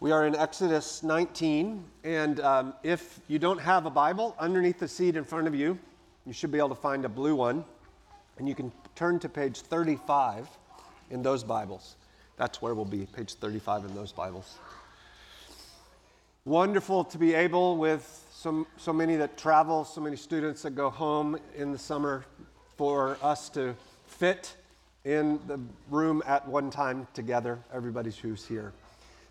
We are in Exodus 19, and um, if you don't have a Bible, underneath the seat in front of you, you should be able to find a blue one, and you can turn to page 35 in those Bibles. That's where we'll be, page 35 in those Bibles. Wonderful to be able, with so, so many that travel, so many students that go home in the summer, for us to fit in the room at one time together, everybody who's here.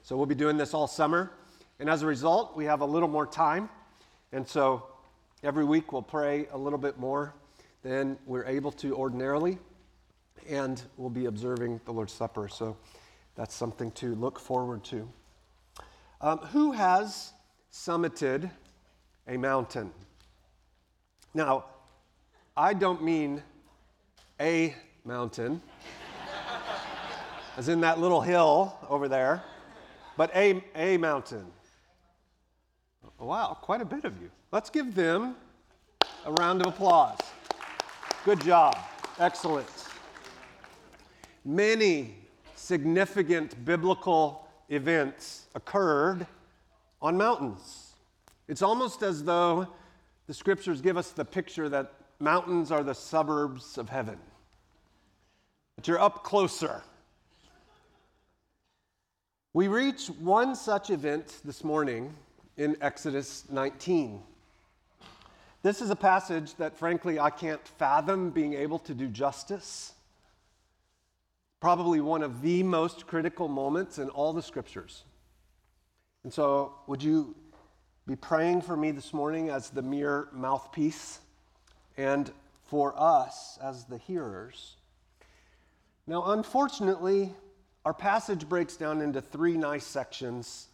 So we'll be doing this all summer. And as a result, we have a little more time. And so every week we'll pray a little bit more than we're able to ordinarily. And we'll be observing the Lord's Supper. So that's something to look forward to. Um, who has summited a mountain? Now, I don't mean a mountain, as in that little hill over there but a, a mountain. Wow, quite a bit of you. Let's give them a round of applause. Good job. Excellent. Many significant biblical events occurred on mountains. It's almost as though the scriptures give us the picture that mountains are the suburbs of heaven, that you're up closer we reach one such event this morning in Exodus 19. This is a passage that, frankly, I can't fathom being able to do justice. Probably one of the most critical moments in all the scriptures. And so, would you be praying for me this morning as the mere mouthpiece and for us as the hearers? Now, unfortunately, our passage breaks down into three nice sections,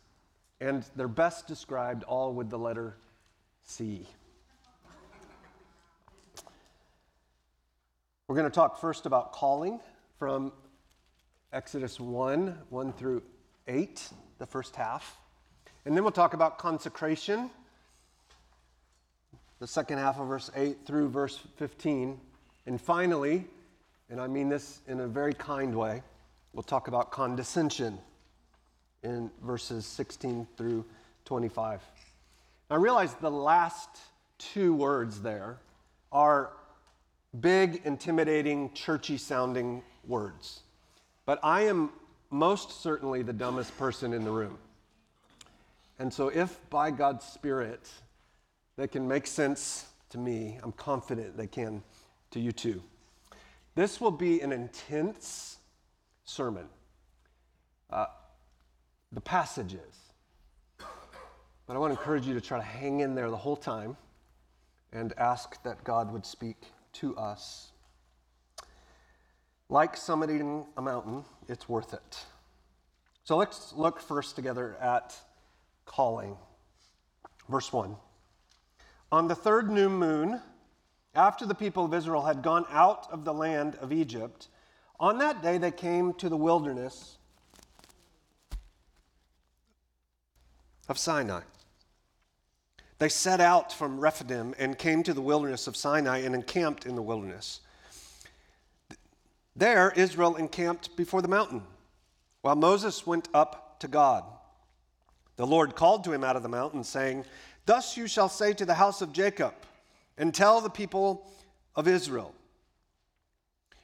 and they're best described all with the letter C. We're going to talk first about calling from Exodus 1 1 through 8, the first half. And then we'll talk about consecration, the second half of verse 8 through verse 15. And finally, and I mean this in a very kind way, We'll talk about condescension in verses 16 through 25. I realize the last two words there are big, intimidating, churchy sounding words. But I am most certainly the dumbest person in the room. And so, if by God's Spirit they can make sense to me, I'm confident they can to you too. This will be an intense sermon. Uh, the passages. But I want to encourage you to try to hang in there the whole time and ask that God would speak to us. Like summiting a mountain, it's worth it. So let's look first together at calling. Verse 1. On the third new moon, after the people of Israel had gone out of the land of Egypt, on that day, they came to the wilderness of Sinai. They set out from Rephidim and came to the wilderness of Sinai and encamped in the wilderness. There, Israel encamped before the mountain, while Moses went up to God. The Lord called to him out of the mountain, saying, Thus you shall say to the house of Jacob, and tell the people of Israel.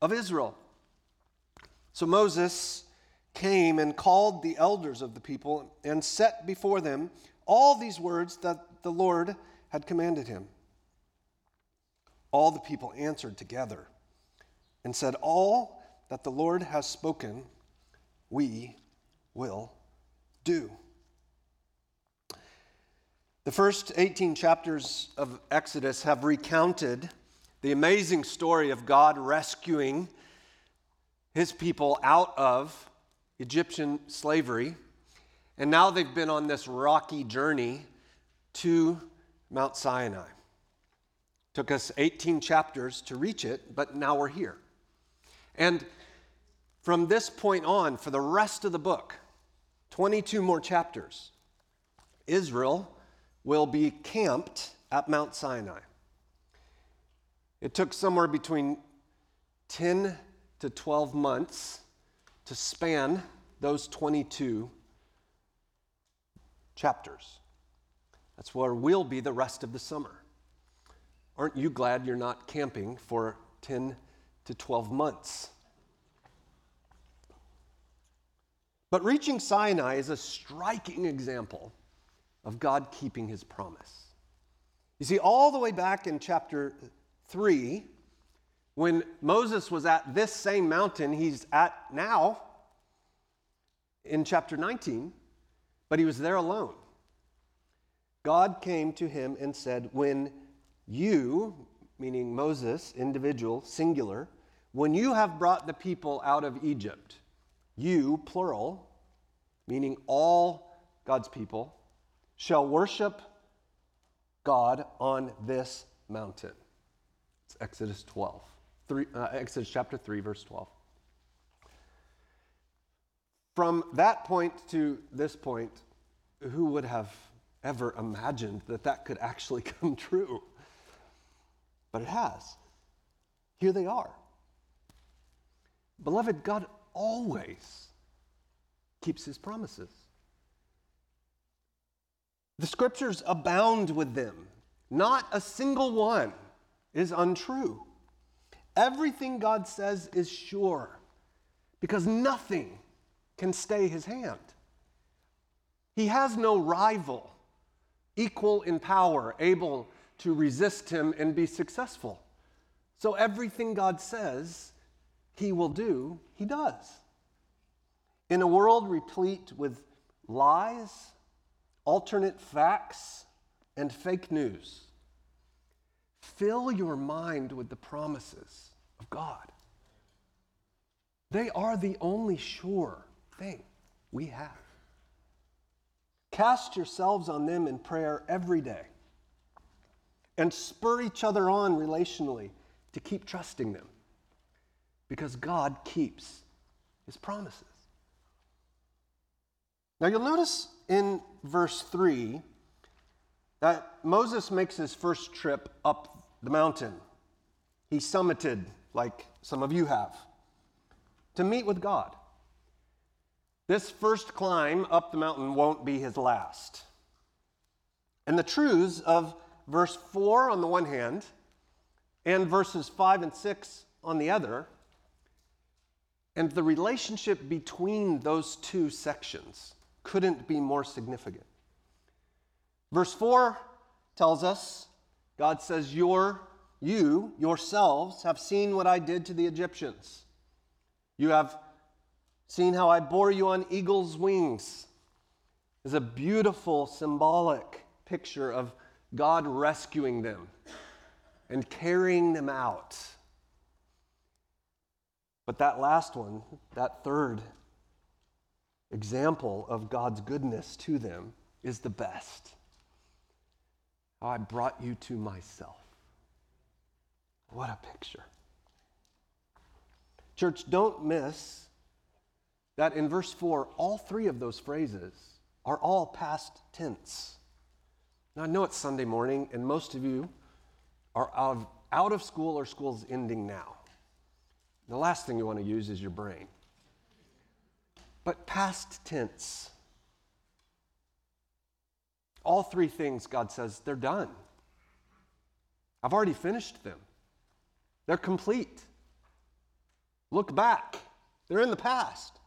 of Israel. So Moses came and called the elders of the people and set before them all these words that the Lord had commanded him. All the people answered together and said, All that the Lord has spoken, we will do. The first 18 chapters of Exodus have recounted the amazing story of God rescuing his people out of Egyptian slavery. And now they've been on this rocky journey to Mount Sinai. Took us 18 chapters to reach it, but now we're here. And from this point on, for the rest of the book, 22 more chapters, Israel will be camped at Mount Sinai. It took somewhere between 10 to 12 months to span those 22 chapters. That's where we'll be the rest of the summer. Aren't you glad you're not camping for 10 to 12 months? But reaching Sinai is a striking example of God keeping his promise. You see, all the way back in chapter 3, when Moses was at this same mountain he's at now in chapter 19, but he was there alone. God came to him and said, When you, meaning Moses, individual, singular, when you have brought the people out of Egypt, you, plural, meaning all God's people, shall worship God on this mountain. Exodus 12. Three, uh, Exodus chapter 3, verse 12. From that point to this point, who would have ever imagined that that could actually come true? But it has. Here they are. Beloved, God always keeps his promises. The scriptures abound with them. Not a single one is untrue. Everything God says is sure because nothing can stay his hand. He has no rival, equal in power, able to resist him and be successful. So everything God says he will do, he does. In a world replete with lies, alternate facts, and fake news, fill your mind with the promises of God. They are the only sure thing we have. Cast yourselves on them in prayer every day and spur each other on relationally to keep trusting them because God keeps his promises. Now you'll notice in verse 3 that Moses makes his first trip up the mountain. He summited, like some of you have, to meet with God. This first climb up the mountain won't be his last. And the truths of verse 4 on the one hand and verses 5 and 6 on the other, and the relationship between those two sections couldn't be more significant. Verse 4 tells us God says, Your, You yourselves have seen what I did to the Egyptians. You have seen how I bore you on eagle's wings. Is a beautiful symbolic picture of God rescuing them and carrying them out. But that last one, that third example of God's goodness to them is the best. Oh, I brought you to myself. What a picture. Church, don't miss that in verse 4, all three of those phrases are all past tense. Now, I know it's Sunday morning, and most of you are out of, out of school or school's ending now. The last thing you want to use is your brain. But past tense. All three things, God says, they're done. I've already finished them, they're complete. Look back, they're in the past.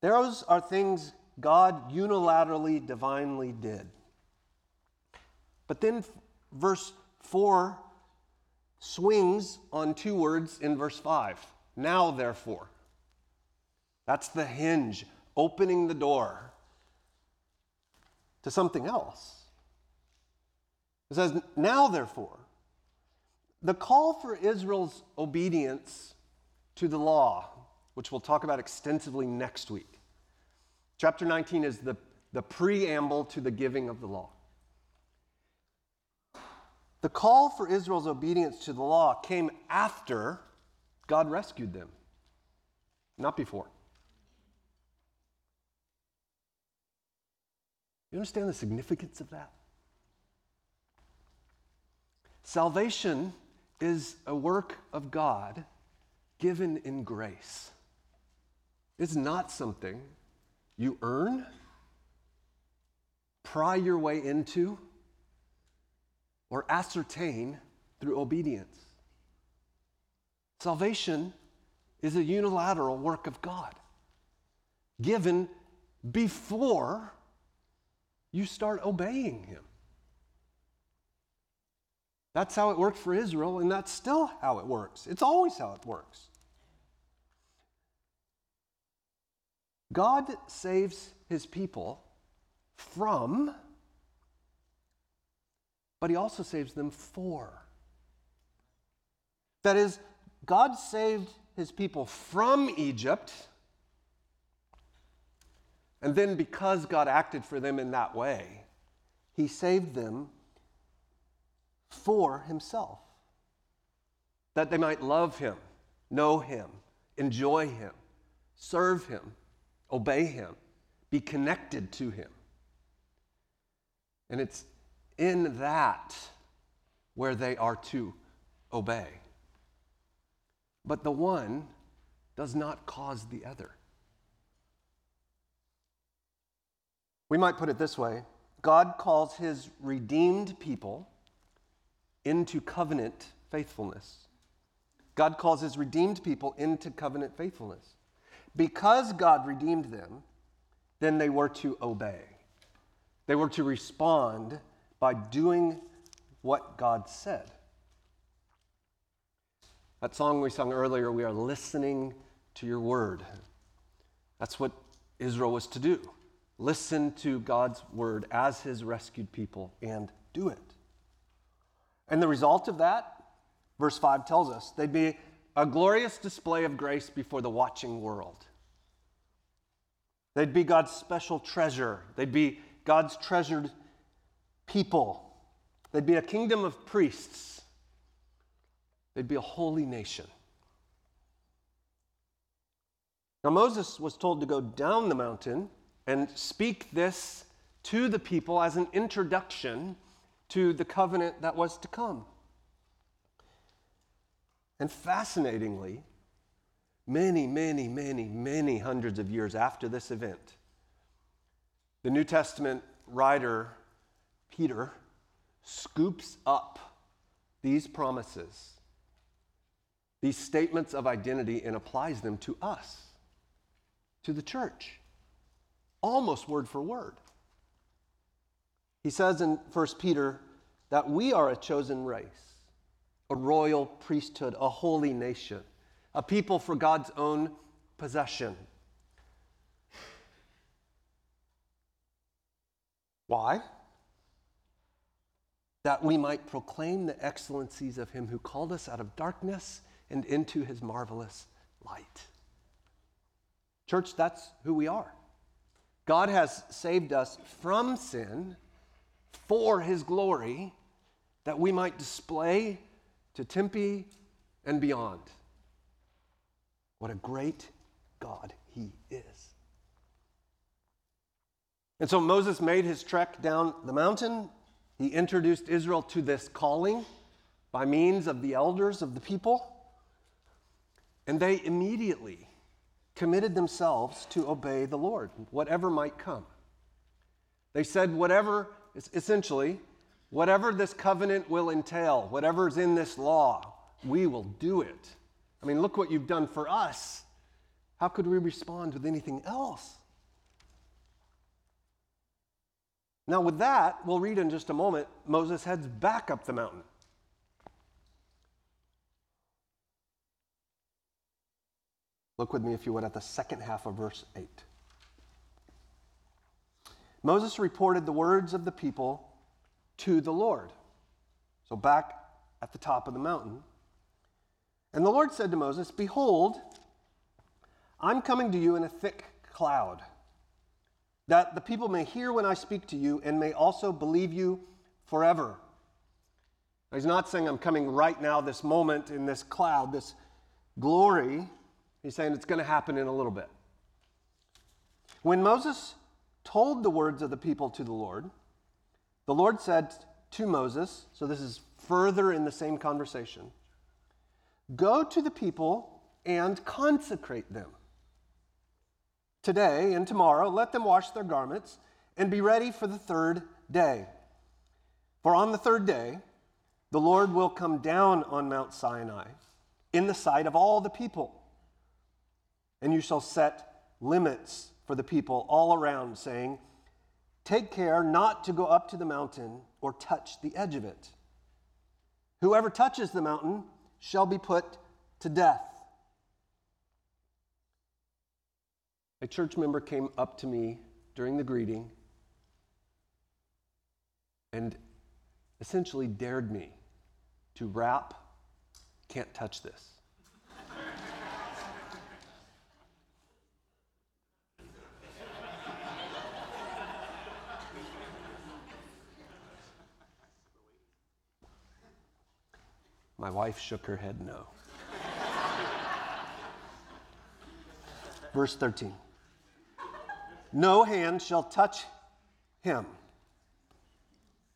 Those are things God unilaterally, divinely did. But then verse 4 swings on two words in verse 5. Now, therefore. That's the hinge, opening the door to something else. It says, Now, therefore, the call for Israel's obedience to the law, which we'll talk about extensively next week, Chapter 19 is the, the preamble to the giving of the law. The call for Israel's obedience to the law came after God rescued them, not before. You understand the significance of that? Salvation is a work of God given in grace. It's not something you earn, pry your way into, or ascertain through obedience. Salvation is a unilateral work of God given before you start obeying Him. That's how it worked for Israel, and that's still how it works. It's always how it works. God saves his people from, but he also saves them for. That is, God saved his people from Egypt, and then because God acted for them in that way, he saved them for himself, that they might love him, know him, enjoy him, serve him, obey him, be connected to him. And it's in that where they are to obey. But the one does not cause the other. We might put it this way God calls his redeemed people into covenant faithfulness. God calls his redeemed people into covenant faithfulness. Because God redeemed them, then they were to obey. They were to respond by doing what God said. That song we sung earlier, we are listening to your word. That's what Israel was to do listen to God's word as his rescued people and do it. And the result of that, verse 5 tells us, they'd be a glorious display of grace before the watching world. They'd be God's special treasure. They'd be God's treasured people. They'd be a kingdom of priests. They'd be a holy nation. Now, Moses was told to go down the mountain and speak this to the people as an introduction to the covenant that was to come. And fascinatingly, many, many, many, many hundreds of years after this event, the New Testament writer Peter scoops up these promises, these statements of identity, and applies them to us, to the church, almost word for word. He says in 1 Peter that we are a chosen race, a royal priesthood, a holy nation, a people for God's own possession. Why? That we might proclaim the excellencies of Him who called us out of darkness and into His marvelous light. Church, that's who we are. God has saved us from sin for his glory that we might display to Tempe and beyond what a great God he is. And so Moses made his trek down the mountain. He introduced Israel to this calling by means of the elders of the people. And they immediately committed themselves to obey the Lord, whatever might come. They said, whatever essentially, whatever this covenant will entail, whatever's in this law, we will do it. I mean, look what you've done for us. How could we respond with anything else? Now, with that, we'll read in just a moment, Moses heads back up the mountain. Look with me, if you would, at the second half of verse 8. Moses reported the words of the people to the Lord. So back at the top of the mountain. And the Lord said to Moses, Behold, I'm coming to you in a thick cloud, that the people may hear when I speak to you and may also believe you forever. He's not saying I'm coming right now, this moment in this cloud, this glory. He's saying it's going to happen in a little bit. When Moses told the words of the people to the Lord, the Lord said to Moses, so this is further in the same conversation Go to the people and consecrate them. Today and tomorrow, let them wash their garments and be ready for the third day. For on the third day, the Lord will come down on Mount Sinai in the sight of all the people. And you shall set limits for the people all around, saying, Take care not to go up to the mountain or touch the edge of it. Whoever touches the mountain shall be put to death. A church member came up to me during the greeting and essentially dared me to rap, can't touch this. My wife shook her head no. Verse 13 No hand shall touch him,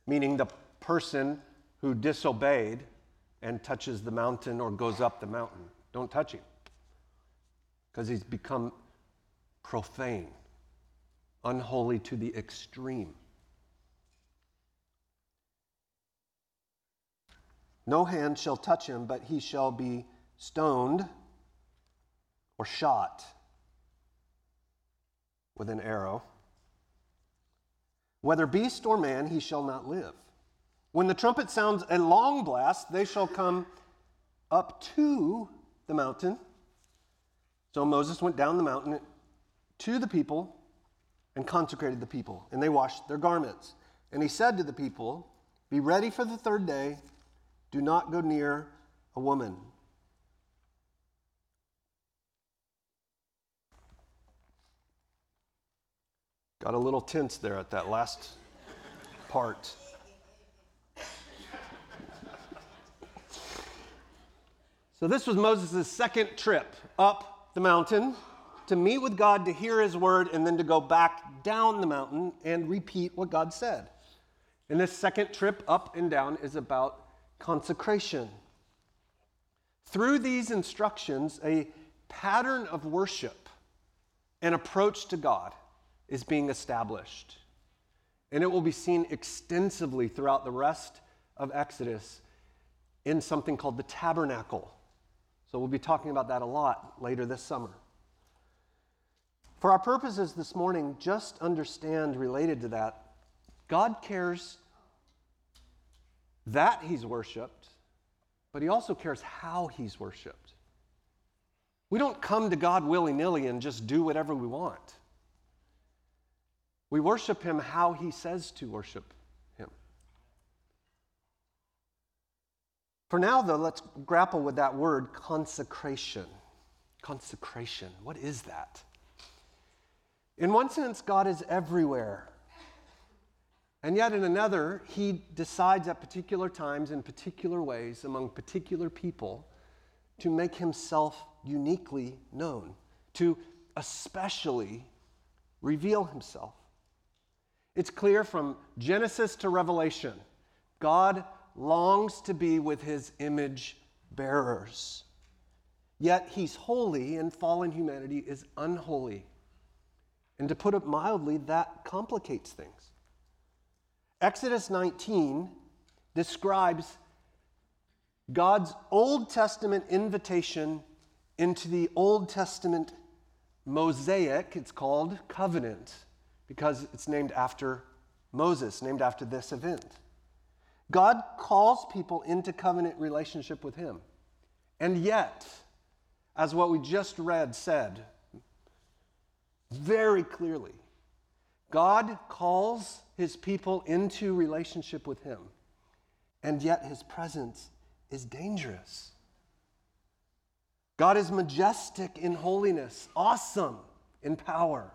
meaning the person who disobeyed and touches the mountain or goes up the mountain. Don't touch him because he's become profane, unholy to the extreme. No hand shall touch him, but he shall be stoned or shot with an arrow. Whether beast or man, he shall not live. When the trumpet sounds a long blast, they shall come up to the mountain. So Moses went down the mountain to the people and consecrated the people, and they washed their garments. And he said to the people, Be ready for the third day do not go near a woman. Got a little tense there at that last part. So, this was Moses' second trip up the mountain to meet with God, to hear his word, and then to go back down the mountain and repeat what God said. And this second trip up and down is about consecration. Through these instructions, a pattern of worship and approach to God is being established. And it will be seen extensively throughout the rest of Exodus in something called the tabernacle. So we'll be talking about that a lot later this summer. For our purposes this morning, just understand related to that, God cares that he's worshiped, but he also cares how he's worshiped. We don't come to God willy nilly and just do whatever we want. We worship him how he says to worship him. For now, though, let's grapple with that word consecration. Consecration. What is that? In one sense, God is everywhere. And yet, in another, he decides at particular times, in particular ways, among particular people, to make himself uniquely known, to especially reveal himself. It's clear from Genesis to Revelation God longs to be with his image bearers. Yet he's holy, and fallen humanity is unholy. And to put it mildly, that complicates things. Exodus 19 describes God's Old Testament invitation into the Old Testament Mosaic, it's called covenant, because it's named after Moses, named after this event. God calls people into covenant relationship with Him. And yet, as what we just read said very clearly, God calls his people into relationship with him, and yet his presence is dangerous. God is majestic in holiness, awesome in power.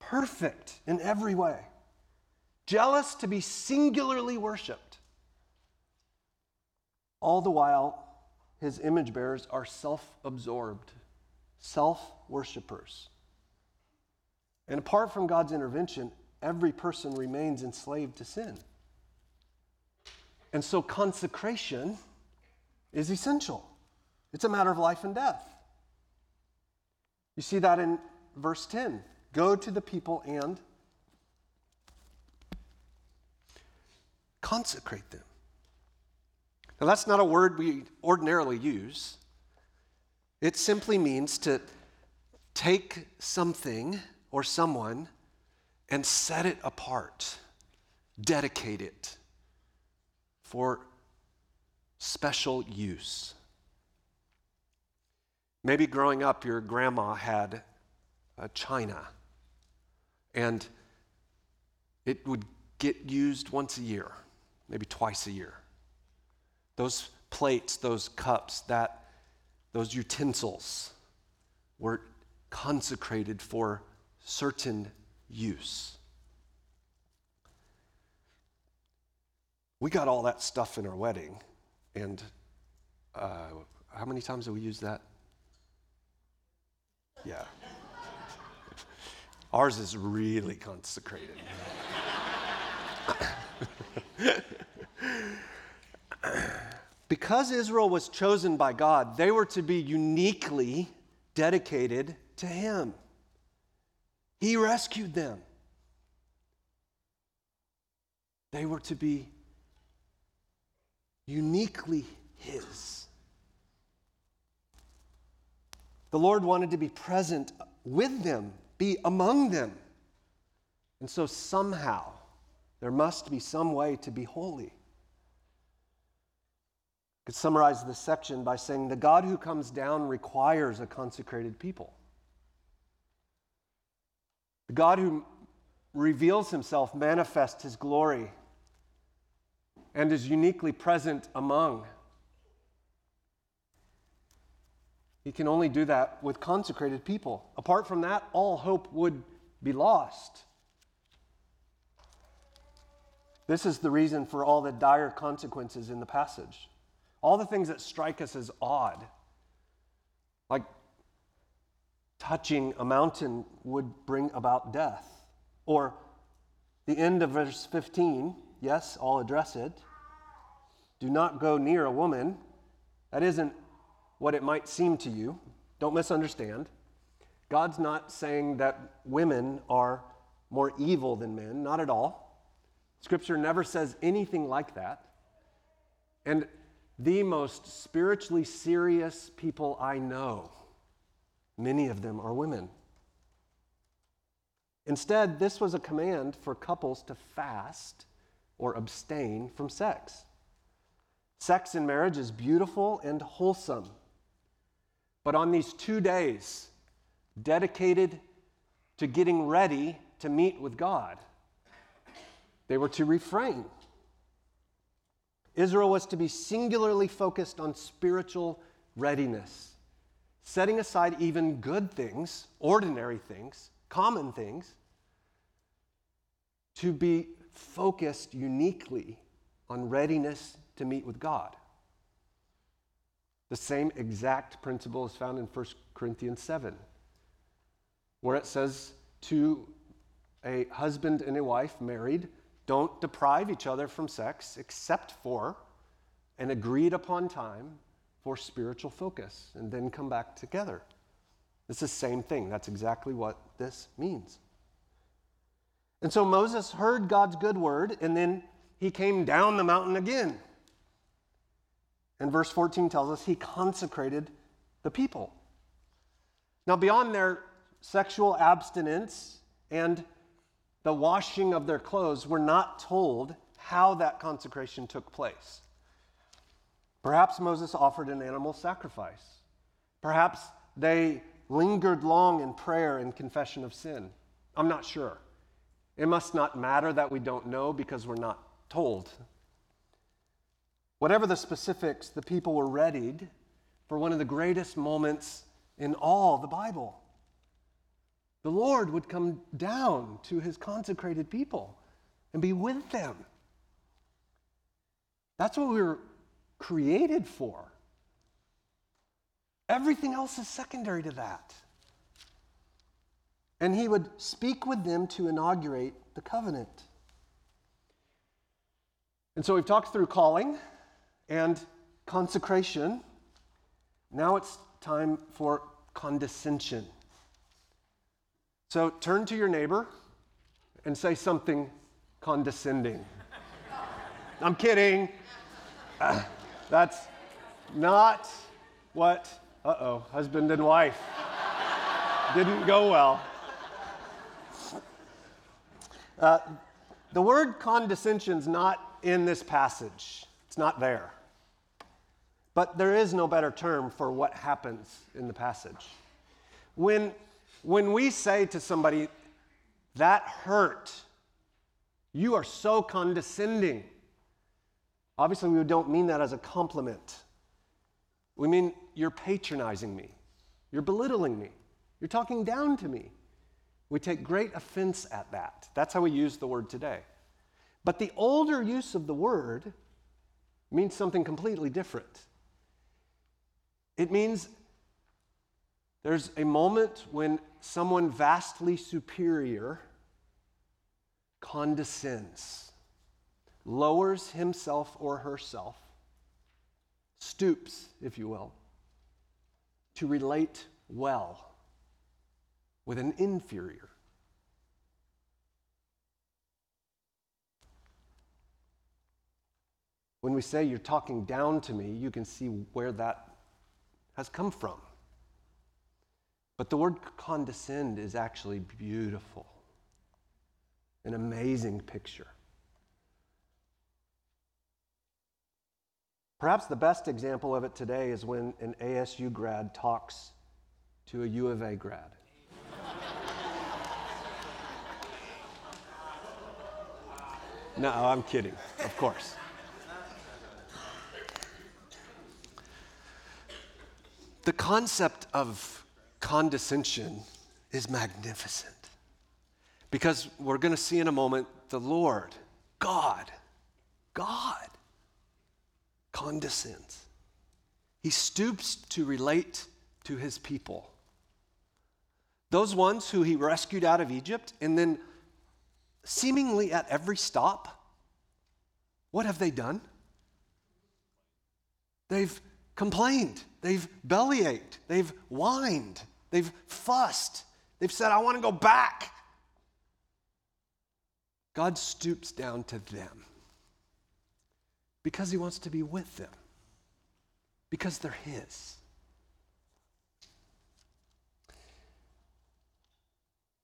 perfect in every way, jealous to be singularly worshiped. All the while, his image bearers are self absorbed, self worshippers. And apart from God's intervention, every person remains enslaved to sin. And so consecration is essential. It's a matter of life and death. You see that in verse 10. Go to the people and consecrate them. Now, that's not a word we ordinarily use. It simply means to take something or someone and set it apart, dedicate it for special use. Maybe growing up, your grandma had a china, and it would get used once a year, maybe twice a year. Those plates, those cups, that, those utensils were consecrated for certain use. We got all that stuff in our wedding, and uh, how many times have we use that? Yeah. Ours is really consecrated. because Israel was chosen by God, they were to be uniquely dedicated to Him. He rescued them. They were to be uniquely His. The Lord wanted to be present with them, be among them. And so somehow there must be some way to be holy. I could summarize this section by saying the God who comes down requires a consecrated people. The God who reveals himself manifests his glory and is uniquely present among. He can only do that with consecrated people. Apart from that, all hope would be lost. This is the reason for all the dire consequences in the passage. All the things that strike us as odd, like touching a mountain would bring about death, or the end of verse 15, yes, I'll address it. Do not go near a woman. That isn't what it might seem to you. Don't misunderstand. God's not saying that women are more evil than men, not at all. Scripture never says anything like that. And the most spiritually serious people I know, many of them are women. Instead, this was a command for couples to fast or abstain from sex. Sex in marriage is beautiful and wholesome. But on these two days, dedicated to getting ready to meet with God, they were to refrain. Israel was to be singularly focused on spiritual readiness, setting aside even good things, ordinary things, common things, to be focused uniquely on readiness to meet with God. The same exact principle is found in 1 Corinthians 7, where it says to a husband and a wife married, don't deprive each other from sex except for an agreed upon time for spiritual focus, and then come back together. It's the same thing. That's exactly what this means. And so Moses heard God's good word, and then he came down the mountain again. And verse 14 tells us he consecrated the people. Now, beyond their sexual abstinence and the washing of their clothes, we're not told how that consecration took place. Perhaps Moses offered an animal sacrifice. Perhaps they lingered long in prayer and confession of sin. I'm not sure. It must not matter that we don't know because we're not told. Whatever the specifics, the people were readied for one of the greatest moments in all the Bible The Lord would come down to his consecrated people and be with them. That's what we were created for. Everything else is secondary to that. And he would speak with them to inaugurate the covenant. And so we've talked through calling and consecration. Now it's time for condescension. So turn to your neighbor and say something condescending. I'm kidding. Uh, that's not what, uh oh, husband and wife. Didn't go well. Uh, the word condescension is not in this passage, it's not there. But there is no better term for what happens in the passage. When, when we say to somebody, that hurt, you are so condescending, obviously we don't mean that as a compliment. We mean you're patronizing me, you're belittling me, you're talking down to me. We take great offense at that. That's how we use the word today. But the older use of the word means something completely different. It means there's a moment when someone vastly superior condescends, lowers himself or herself, stoops, if you will, to relate well with an inferior. When we say you're talking down to me, you can see where that has come from. But the word condescend is actually beautiful, an amazing picture. Perhaps the best example of it today is when an ASU grad talks to a U of A grad. no, I'm kidding, of course. The concept of condescension is magnificent because we're going to see in a moment the Lord, God, God condescends. He stoops to relate to his people. Those ones who he rescued out of Egypt, and then seemingly at every stop, what have they done? They've complained, they've bellyached, they've whined, they've fussed, they've said, I want to go back. God stoops down to them because he wants to be with them, because they're his.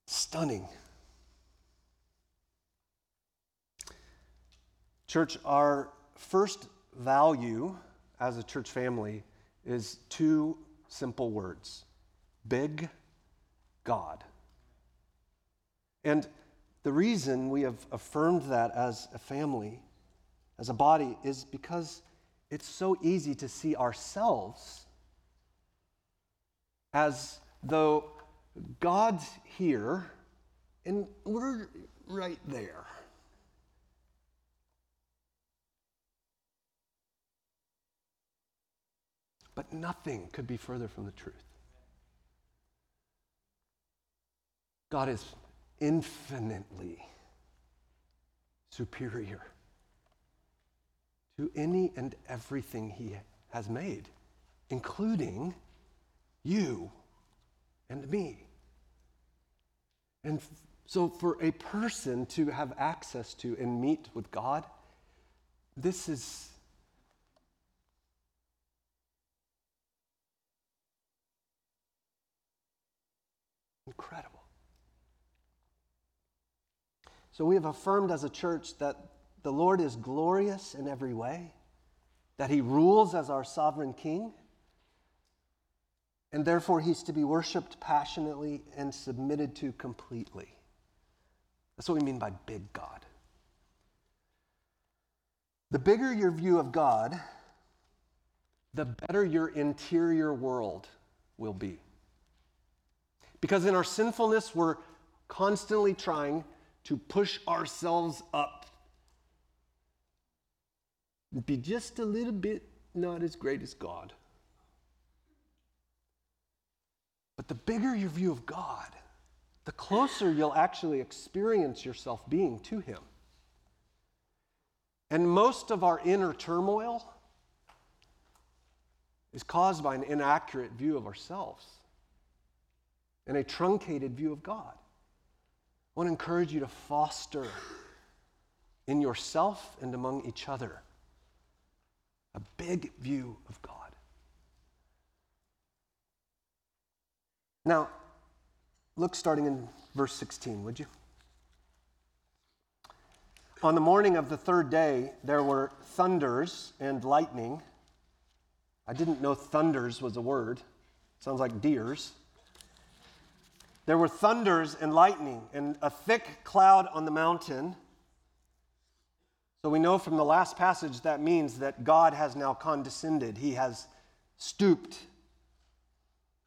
Stunning. Church, our first value as a church family is two simple words big God. And the reason we have affirmed that as a family, as a body, is because it's so easy to see ourselves as though God's here and we're right there. But nothing could be further from the truth. God is infinitely superior to any and everything He has made, including you and me. And so, for a person to have access to and meet with God, this is Incredible. So we have affirmed as a church that the Lord is glorious in every way, that he rules as our sovereign king, and therefore he's to be worshiped passionately and submitted to completely. That's what we mean by big God. The bigger your view of God, the better your interior world will be. Because in our sinfulness, we're constantly trying to push ourselves up. Be just a little bit not as great as God. But the bigger your view of God, the closer you'll actually experience yourself being to Him. And most of our inner turmoil is caused by an inaccurate view of ourselves and a truncated view of God. I want to encourage you to foster in yourself and among each other a big view of God. Now, look starting in verse 16, would you? On the morning of the third day, there were thunders and lightning. I didn't know thunders was a word. sounds like deers. There were thunders and lightning and a thick cloud on the mountain. So we know from the last passage that means that God has now condescended. He has stooped.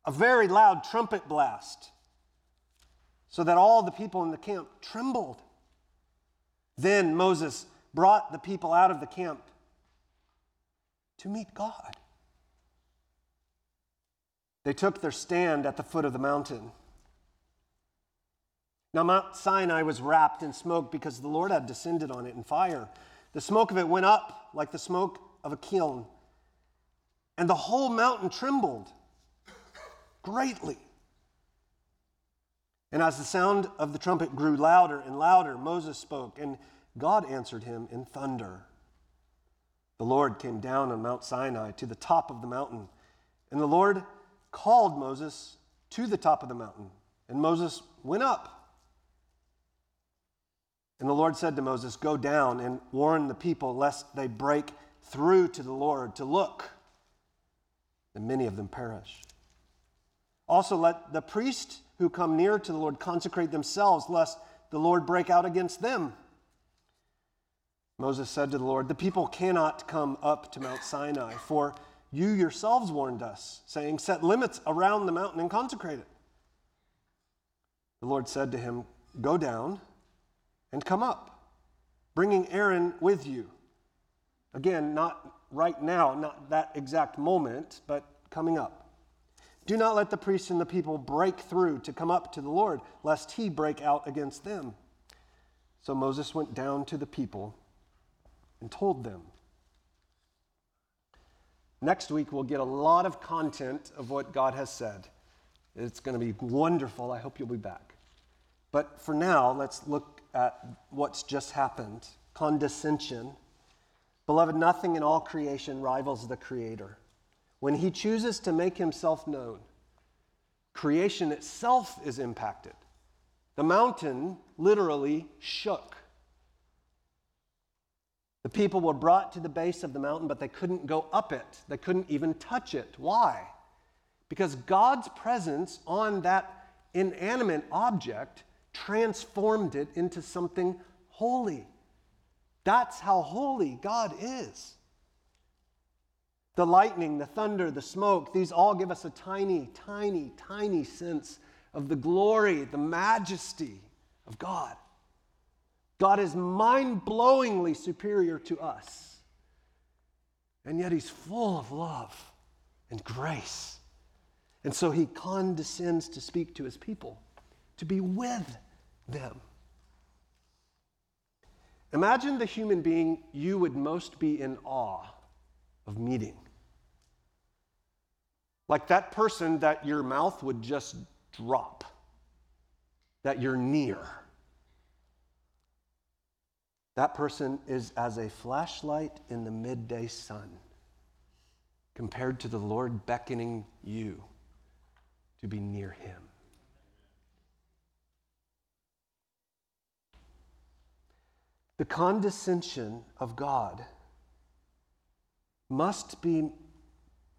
A very loud trumpet blast, so that all the people in the camp trembled. Then Moses brought the people out of the camp to meet God. They took their stand at the foot of the mountain. Now, Mount Sinai was wrapped in smoke because the Lord had descended on it in fire. The smoke of it went up like the smoke of a kiln, and the whole mountain trembled greatly. And as the sound of the trumpet grew louder and louder, Moses spoke, and God answered him in thunder. The Lord came down on Mount Sinai to the top of the mountain, and the Lord called Moses to the top of the mountain, and Moses went up. And the Lord said to Moses, Go down and warn the people lest they break through to the Lord to look, and many of them perish. Also, let the priests who come near to the Lord consecrate themselves, lest the Lord break out against them. Moses said to the Lord, The people cannot come up to Mount Sinai, for you yourselves warned us, saying, Set limits around the mountain and consecrate it. The Lord said to him, Go down and come up, bringing Aaron with you. Again, not right now, not that exact moment, but coming up. Do not let the priests and the people break through to come up to the Lord, lest he break out against them. So Moses went down to the people and told them. Next week, we'll get a lot of content of what God has said. It's going to be wonderful. I hope you'll be back. But for now, let's look at what's just happened condescension. Beloved, nothing in all creation rivals the Creator. When He chooses to make Himself known, creation itself is impacted. The mountain literally shook. The people were brought to the base of the mountain, but they couldn't go up it. They couldn't even touch it. Why? Because God's presence on that inanimate object transformed it into something holy. That's how holy God is. The lightning, the thunder, the smoke, these all give us a tiny, tiny, tiny sense of the glory, the majesty of God. God is mind blowingly superior to us. And yet he's full of love and grace. And so he condescends to speak to his people, to be with them. Imagine the human being you would most be in awe of meeting. Like that person that your mouth would just drop, that you're near. That person is as a flashlight in the midday sun compared to the Lord beckoning you to be near Him. The condescension of God must be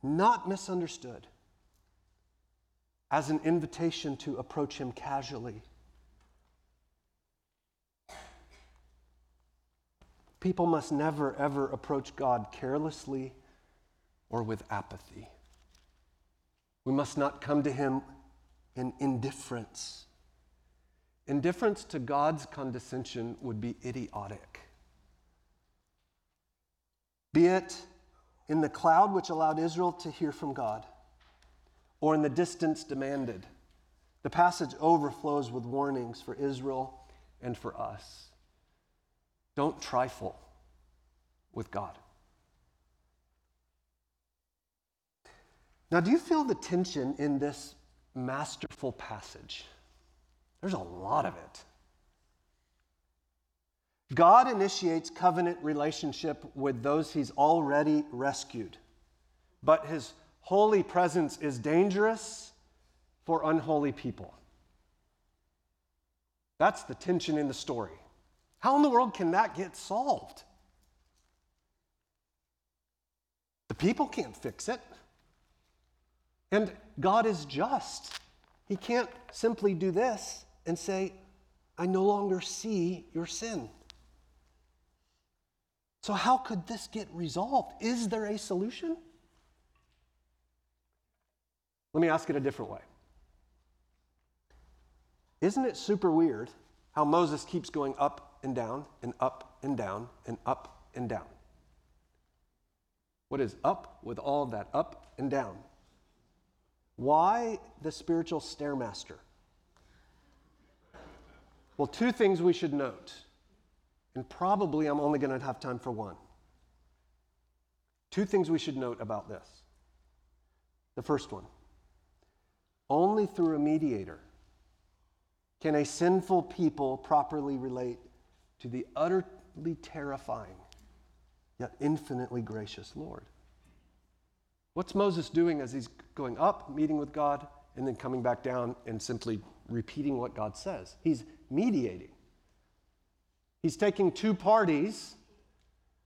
not misunderstood as an invitation to approach Him casually People must never, ever approach God carelessly or with apathy. We must not come to Him in indifference. Indifference to God's condescension would be idiotic. Be it in the cloud which allowed Israel to hear from God, or in the distance demanded. The passage overflows with warnings for Israel and for us. Don't trifle with God. Now, do you feel the tension in this masterful passage? There's a lot of it. God initiates covenant relationship with those he's already rescued, but his holy presence is dangerous for unholy people. That's the tension in the story. How in the world can that get solved? The people can't fix it. And God is just. He can't simply do this and say, I no longer see your sin. So, how could this get resolved? Is there a solution? Let me ask it a different way. Isn't it super weird how Moses keeps going up and down and up and down and up and down? What is up with all that up and down? Why the spiritual stairmaster? Well, two things we should note, and probably I'm only going to have time for one. Two things we should note about this. The first one only through a mediator can a sinful people properly relate to the utterly terrifying yet infinitely gracious Lord. What's Moses doing as he's going up, meeting with God, and then coming back down and simply repeating what God says? He's mediating. He's taking two parties,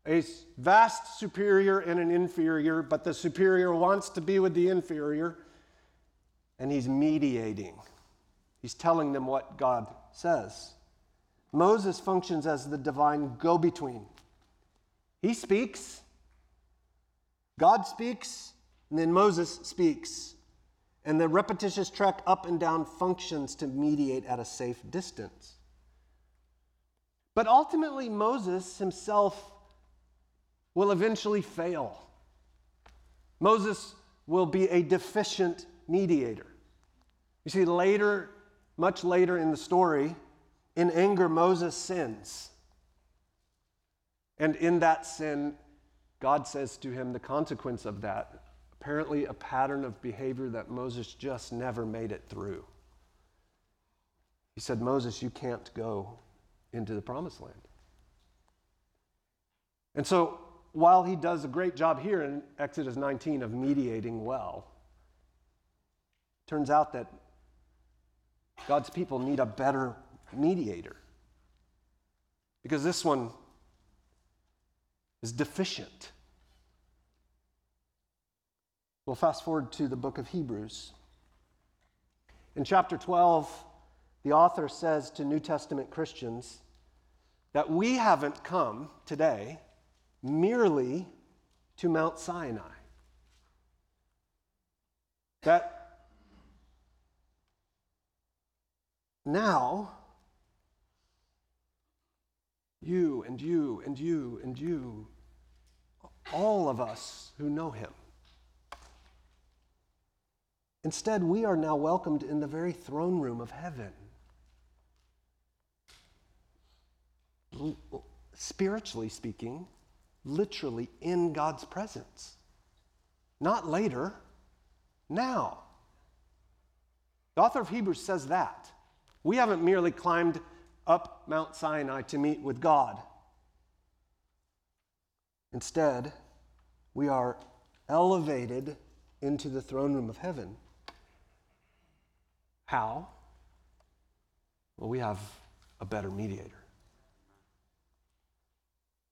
a vast superior and an inferior, but the superior wants to be with the inferior, and he's mediating. He's telling them what God says. Moses functions as the divine go between. He speaks, God speaks, and then Moses speaks. And the repetitious trek up and down functions to mediate at a safe distance. But ultimately, Moses himself will eventually fail. Moses will be a deficient mediator. You see, later, much later in the story, in anger, Moses sins. And in that sin, God says to him the consequence of that apparently a pattern of behavior that Moses just never made it through. He said, Moses, you can't go into the promised land. And so, while he does a great job here in Exodus 19 of mediating well, turns out that God's people need a better mediator. Because this one is deficient. We'll fast forward to the book of Hebrews. In chapter 12, the author says to New Testament Christians that we haven't come today merely to Mount Sinai. That now, you and you and you and you, all of us who know him, Instead, we are now welcomed in the very throne room of heaven. Spiritually speaking, literally in God's presence. Not later, now. The author of Hebrews says that. We haven't merely climbed up Mount Sinai to meet with God. Instead, we are elevated into the throne room of heaven. How? Well, we have a better mediator.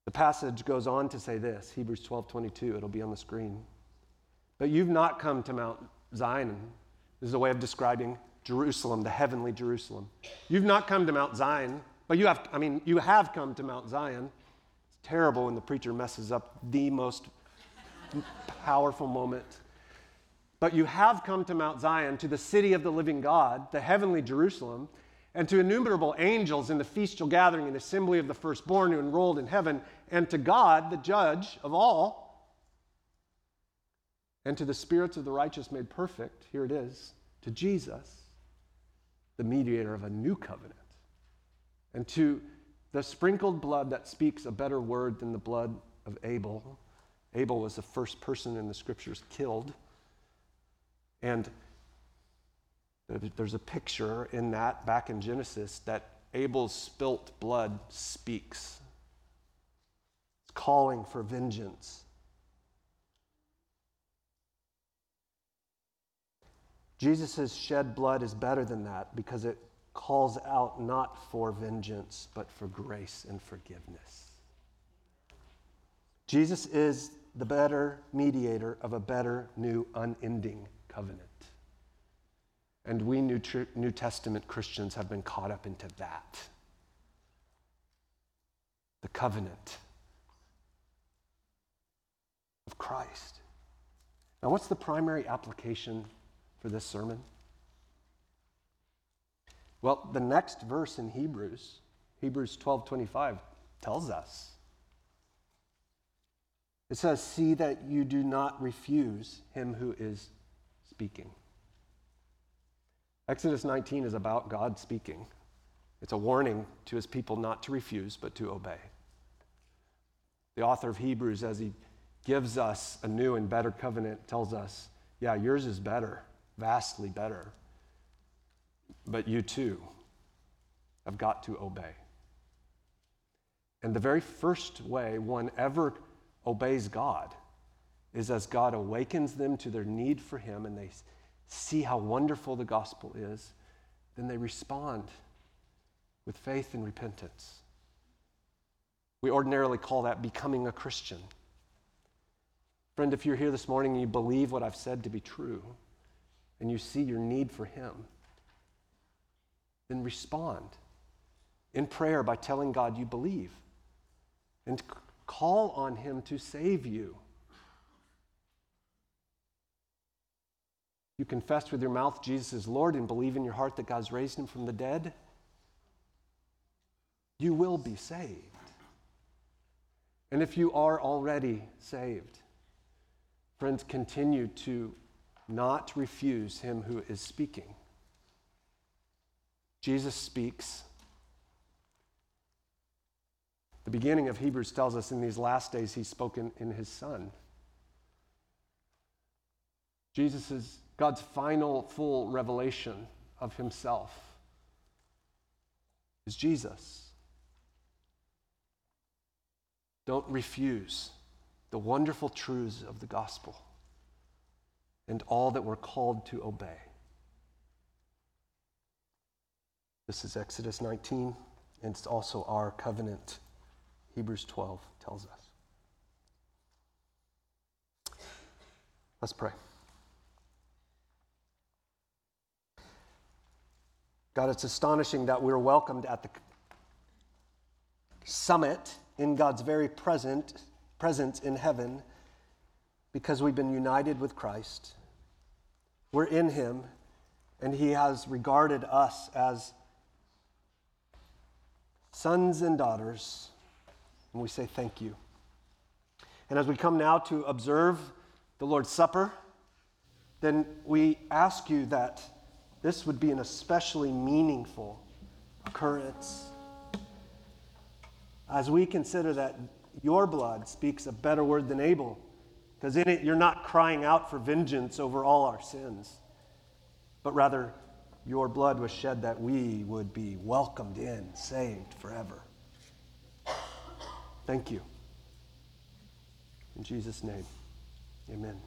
The passage goes on to say this Hebrews 12 22, it'll be on the screen. But you've not come to Mount Zion. This is a way of describing Jerusalem, the heavenly Jerusalem. You've not come to Mount Zion, but you have, I mean, you have come to Mount Zion. It's terrible when the preacher messes up the most powerful moment But you have come to Mount Zion, to the city of the living God, the heavenly Jerusalem, and to innumerable angels in the festal gathering and assembly of the firstborn who enrolled in heaven, and to God, the judge of all, and to the spirits of the righteous made perfect, here it is, to Jesus, the mediator of a new covenant, and to the sprinkled blood that speaks a better word than the blood of Abel. Abel was the first person in the scriptures killed. And there's a picture in that back in Genesis that Abel's spilt blood speaks. It's calling for vengeance. Jesus' shed blood is better than that because it calls out not for vengeance, but for grace and forgiveness. Jesus is the better mediator of a better, new, unending covenant. And we New, New Testament Christians have been caught up into that the covenant of Christ. Now, what's the primary application for this sermon? Well, the next verse in Hebrews, Hebrews 12 25, tells us. It says, See that you do not refuse him who is speaking. Exodus 19 is about God speaking. It's a warning to his people not to refuse, but to obey. The author of Hebrews, as he gives us a new and better covenant, tells us, yeah, yours is better, vastly better. But you too have got to obey. And the very first way one ever obeys God is as God awakens them to their need for Him and they see how wonderful the gospel is, then they respond with faith and repentance. We ordinarily call that becoming a Christian. Friend, if you're here this morning and you believe what I've said to be true, and you see your need for Him, then respond in prayer by telling God you believe and call on Him to save you. You confess with your mouth Jesus is Lord and believe in your heart that God's raised him from the dead, you will be saved. And if you are already saved, friends, continue to not refuse him who is speaking. Jesus speaks. The beginning of Hebrews tells us in these last days he's spoken in his Son. Jesus is God's final full revelation of himself is Jesus. Don't refuse the wonderful truths of the gospel and all that we're called to obey. This is Exodus 19, and it's also our covenant, Hebrews 12 tells us. Let's pray. God, it's astonishing that we're welcomed at the summit in God's very present, presence in heaven because we've been united with Christ. We're in Him, and He has regarded us as sons and daughters, and we say thank you. And as we come now to observe the Lord's Supper, then we ask you that this would be an especially meaningful occurrence as we consider that your blood speaks a better word than Abel, because in it you're not crying out for vengeance over all our sins, but rather your blood was shed that we would be welcomed in, saved forever. Thank you. In Jesus' name, amen.